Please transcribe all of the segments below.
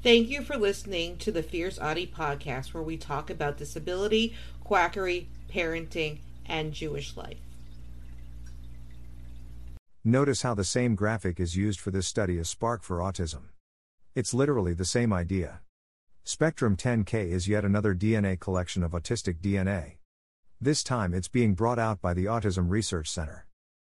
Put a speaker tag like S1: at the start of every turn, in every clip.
S1: Thank you for listening to the Fierce Autie podcast, where we talk about disability, quackery, parenting, and Jewish life.
S2: Notice how the same graphic is used for this study as Spark for autism. It's literally the same idea. Spectrum 10K is yet another DNA collection of autistic DNA. This time it's being brought out by the Autism Research Center.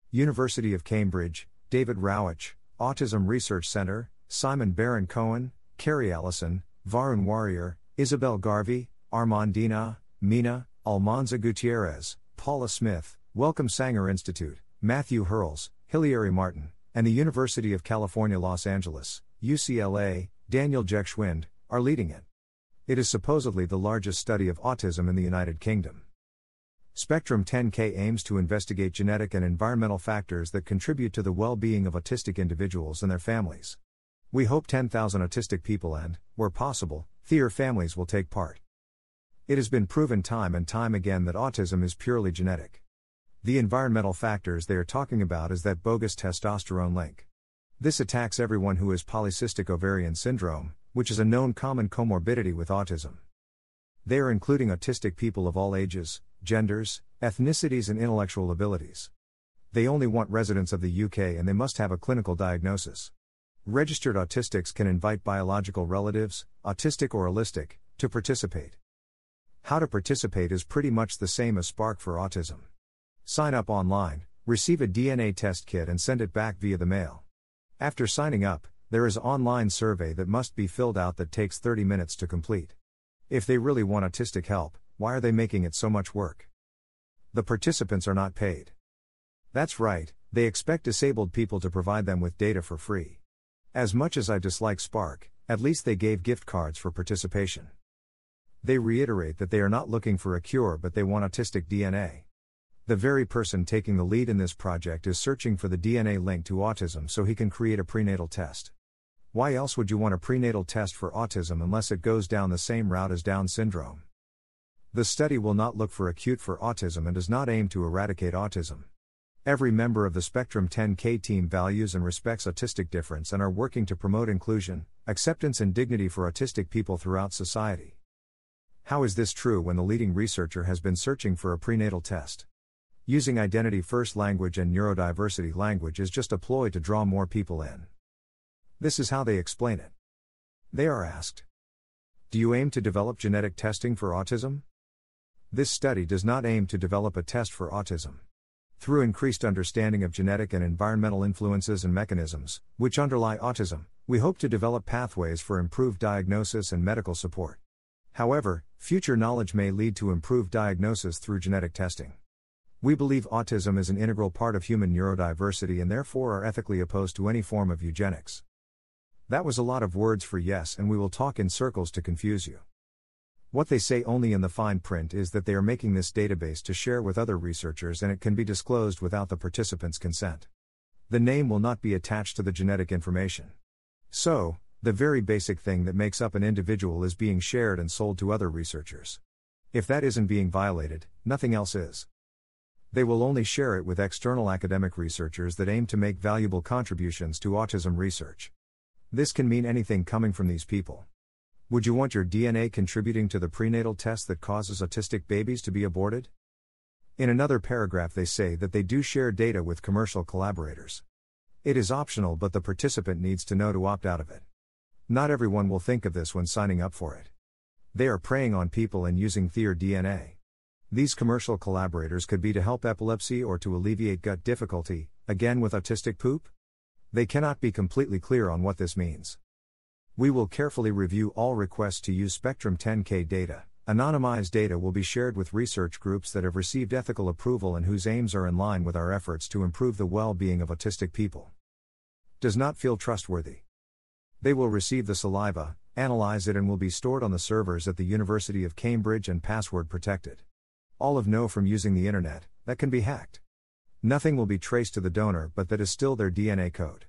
S2: University of Cambridge, David Rawitch, Autism Research Center, Simon Baron Cohen, Carrie Allison, Varun Warrier, Isabel Garvey, Armandina, Mina, Almanza Gutierrez, Paula Smith, Wellcome Sanger Institute, Matthew Hurles, Hilary Martin, and the University of California Los Angeles, UCLA, Daniel Geschwind, are leading it. It is supposedly the largest study of autism in the United Kingdom. Spectrum 10K aims to investigate genetic and environmental factors that contribute to the well being of autistic individuals and their families. We hope 10,000 autistic people and, where possible, their families will take part. It has been proven time and time again that autism is purely genetic. The environmental factors they are talking about is that bogus testosterone link. This attacks everyone who has polycystic ovarian syndrome, which is a known common comorbidity with autism. They are including autistic people of all ages, genders, ethnicities, and intellectual abilities. They only want residents of the UK and they must have a clinical diagnosis. Registered autistics can invite biological relatives, autistic or allistic, to participate. How to participate is pretty much the same as Spark for Autism. Sign up online, receive a DNA test kit, and send it back via the mail. After signing up, there is online survey that must be filled out that takes 30 minutes to complete. If they really want autistic help, why are they making it so much work? The participants are not paid. That's right, they expect disabled people to provide them with data for free. As much as I dislike Spark, at least they gave gift cards for participation. They reiterate that they are not looking for a cure but they want autistic DNA. The very person taking the lead in this project is searching for the DNA link to autism so he can create a prenatal test. Why else would you want a prenatal test for autism unless it goes down the same route as Down syndrome? The study will not look for acute for autism and does not aim to eradicate autism. Every member of the Spectrum 10K team values and respects autistic difference and are working to promote inclusion, acceptance, and dignity for autistic people throughout society. How is this true when the leading researcher has been searching for a prenatal test? Using identity first language and neurodiversity language is just a ploy to draw more people in. This is how they explain it. They are asked Do you aim to develop genetic testing for autism? This study does not aim to develop a test for autism. Through increased understanding of genetic and environmental influences and mechanisms, which underlie autism, we hope to develop pathways for improved diagnosis and medical support. However, future knowledge may lead to improved diagnosis through genetic testing. We believe autism is an integral part of human neurodiversity and therefore are ethically opposed to any form of eugenics. That was a lot of words for yes, and we will talk in circles to confuse you. What they say only in the fine print is that they are making this database to share with other researchers and it can be disclosed without the participants' consent. The name will not be attached to the genetic information. So, the very basic thing that makes up an individual is being shared and sold to other researchers. If that isn't being violated, nothing else is. They will only share it with external academic researchers that aim to make valuable contributions to autism research. This can mean anything coming from these people. Would you want your DNA contributing to the prenatal test that causes autistic babies to be aborted? In another paragraph, they say that they do share data with commercial collaborators. It is optional, but the participant needs to know to opt out of it. Not everyone will think of this when signing up for it. They are preying on people and using their DNA. These commercial collaborators could be to help epilepsy or to alleviate gut difficulty, again with autistic poop? They cannot be completely clear on what this means. We will carefully review all requests to use Spectrum 10K data. Anonymized data will be shared with research groups that have received ethical approval and whose aims are in line with our efforts to improve the well being of autistic people. Does not feel trustworthy. They will receive the saliva, analyze it, and will be stored on the servers at the University of Cambridge and password protected. All of know from using the internet, that can be hacked. Nothing will be traced to the donor, but that is still their DNA code.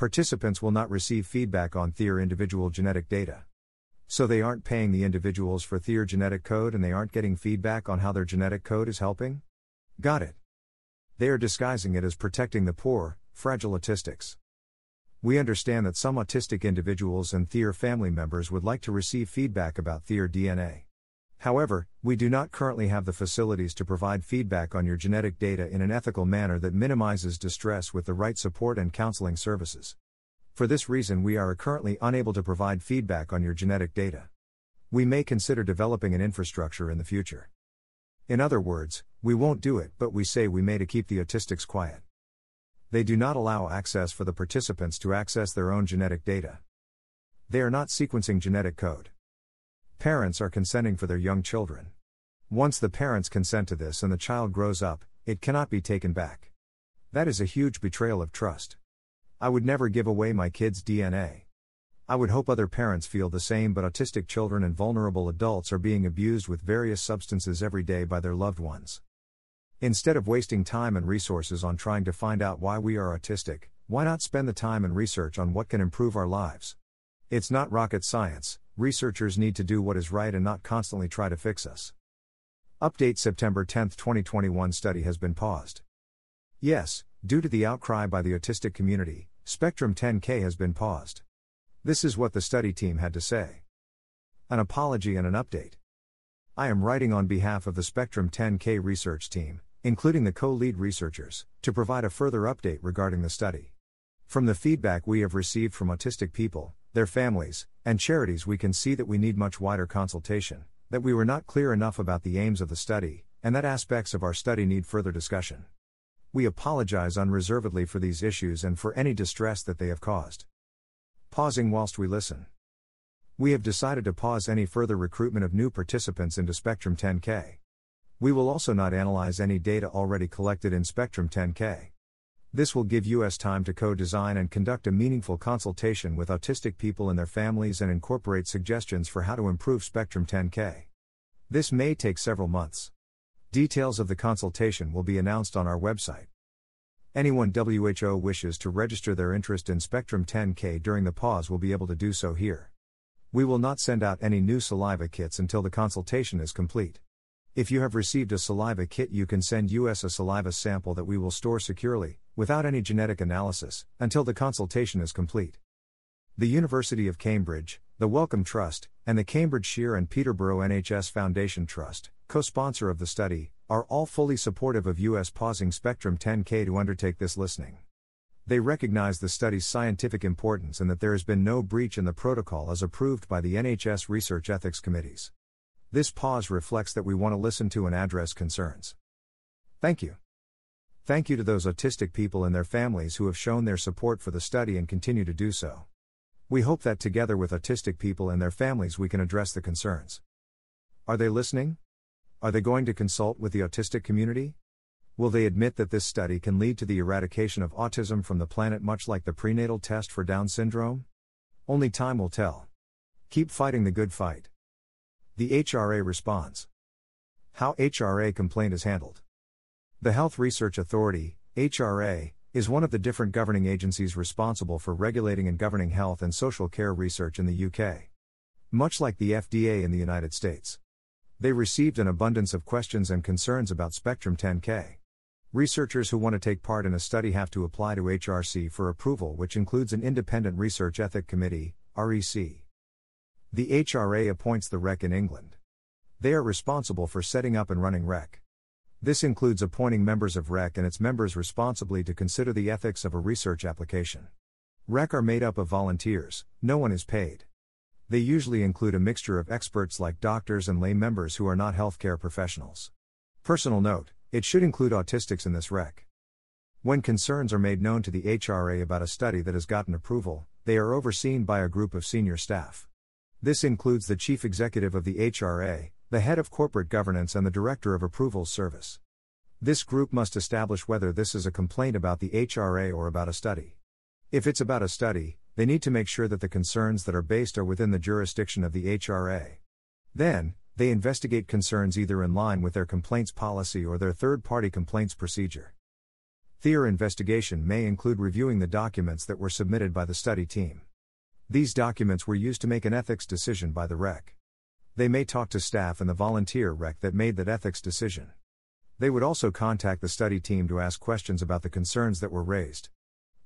S2: Participants will not receive feedback on their individual genetic data. So they aren't paying the individuals for their genetic code and they aren't getting feedback on how their genetic code is helping? Got it. They are disguising it as protecting the poor, fragile autistics. We understand that some autistic individuals and Theer family members would like to receive feedback about Theer DNA. However, we do not currently have the facilities to provide feedback on your genetic data in an ethical manner that minimizes distress with the right support and counseling services. For this reason, we are currently unable to provide feedback on your genetic data. We may consider developing an infrastructure in the future. In other words, we won't do it, but we say we may to keep the autistics quiet. They do not allow access for the participants to access their own genetic data. They are not sequencing genetic code. Parents are consenting for their young children. Once the parents consent to this and the child grows up, it cannot be taken back. That is a huge betrayal of trust. I would never give away my kid's DNA. I would hope other parents feel the same, but autistic children and vulnerable adults are being abused with various substances every day by their loved ones. Instead of wasting time and resources on trying to find out why we are autistic, why not spend the time and research on what can improve our lives? It's not rocket science, researchers need to do what is right and not constantly try to fix us. Update September 10, 2021 study has been paused. Yes, due to the outcry by the autistic community, Spectrum 10K has been paused. This is what the study team had to say. An apology and an update. I am writing on behalf of the Spectrum 10K research team, including the co lead researchers, to provide a further update regarding the study. From the feedback we have received from autistic people, their families, and charities, we can see that we need much wider consultation, that we were not clear enough about the aims of the study, and that aspects of our study need further discussion. We apologize unreservedly for these issues and for any distress that they have caused. Pausing whilst we listen. We have decided to pause any further recruitment of new participants into Spectrum 10K. We will also not analyze any data already collected in Spectrum 10K. This will give US time to co design and conduct a meaningful consultation with autistic people and their families and incorporate suggestions for how to improve Spectrum 10K. This may take several months. Details of the consultation will be announced on our website. Anyone WHO wishes to register their interest in Spectrum 10K during the pause will be able to do so here. We will not send out any new saliva kits until the consultation is complete. If you have received a saliva kit, you can send us a saliva sample that we will store securely, without any genetic analysis, until the consultation is complete. The University of Cambridge, the Wellcome Trust, and the Cambridgeshire and Peterborough NHS Foundation Trust, co sponsor of the study, are all fully supportive of US pausing Spectrum 10K to undertake this listening. They recognize the study's scientific importance and that there has been no breach in the protocol as approved by the NHS research ethics committees. This pause reflects that we want to listen to and address concerns. Thank you. Thank you to those autistic people and their families who have shown their support for the study and continue to do so. We hope that together with autistic people and their families we can address the concerns. Are they listening? Are they going to consult with the autistic community? Will they admit that this study can lead to the eradication of autism from the planet, much like the prenatal test for Down syndrome? Only time will tell. Keep fighting the good fight. The HRA responds. How HRA complaint is handled. The Health Research Authority, HRA, is one of the different governing agencies responsible for regulating and governing health and social care research in the UK. Much like the FDA in the United States. They received an abundance of questions and concerns about Spectrum 10K. Researchers who want to take part in a study have to apply to HRC for approval, which includes an independent research ethic committee, REC. The HRA appoints the REC in England. They are responsible for setting up and running REC. This includes appointing members of REC and its members responsibly to consider the ethics of a research application. REC are made up of volunteers, no one is paid. They usually include a mixture of experts like doctors and lay members who are not healthcare professionals. Personal note it should include autistics in this rec. When concerns are made known to the HRA about a study that has gotten approval, they are overseen by a group of senior staff. This includes the chief executive of the HRA, the head of corporate governance, and the director of approvals service. This group must establish whether this is a complaint about the HRA or about a study. If it's about a study, they need to make sure that the concerns that are based are within the jurisdiction of the HRA. Then, they investigate concerns either in line with their complaints policy or their third party complaints procedure. Their investigation may include reviewing the documents that were submitted by the study team. These documents were used to make an ethics decision by the REC. They may talk to staff and the volunteer REC that made that ethics decision. They would also contact the study team to ask questions about the concerns that were raised.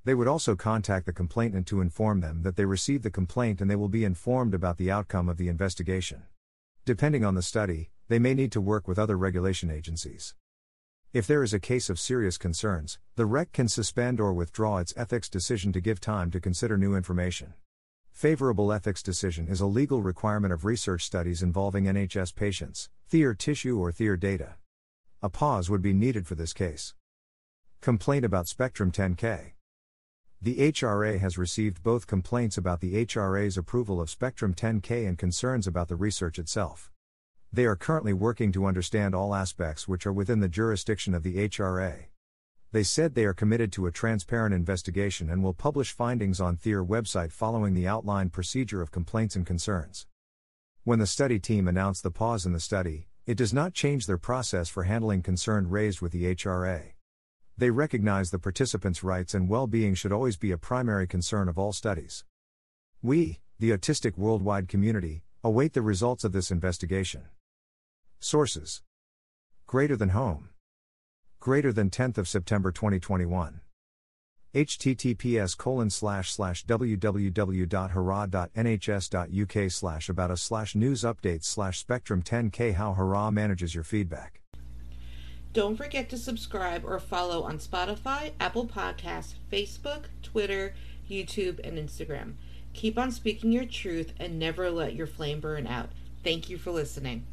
S2: They would also contact the complainant to inform them that they received the complaint and they will be informed about the outcome of the investigation. Depending on the study, they may need to work with other regulation agencies. If there is a case of serious concerns, the REC can suspend or withdraw its ethics decision to give time to consider new information. Favorable ethics decision is a legal requirement of research studies involving NHS patients, their tissue or their data. A pause would be needed for this case. Complaint about Spectrum 10K. The HRA has received both complaints about the HRA's approval of Spectrum 10K and concerns about the research itself. They are currently working to understand all aspects which are within the jurisdiction of the HRA. They said they are committed to a transparent investigation and will publish findings on Theer website following the outlined procedure of complaints and concerns. When the study team announced the pause in the study, it does not change their process for handling concern raised with the HRA. They recognize the participants' rights and well being should always be a primary concern of all studies. We, the autistic worldwide community, await the results of this investigation. Sources Greater than Home. Greater than 10th of September 2021. https colon slash slash www.hurrah.nhs.uk slash about a slash news updates slash spectrum 10k how hurrah manages your feedback.
S1: Don't forget to subscribe or follow on Spotify, Apple Podcasts, Facebook, Twitter, YouTube, and Instagram. Keep on speaking your truth and never let your flame burn out. Thank you for listening.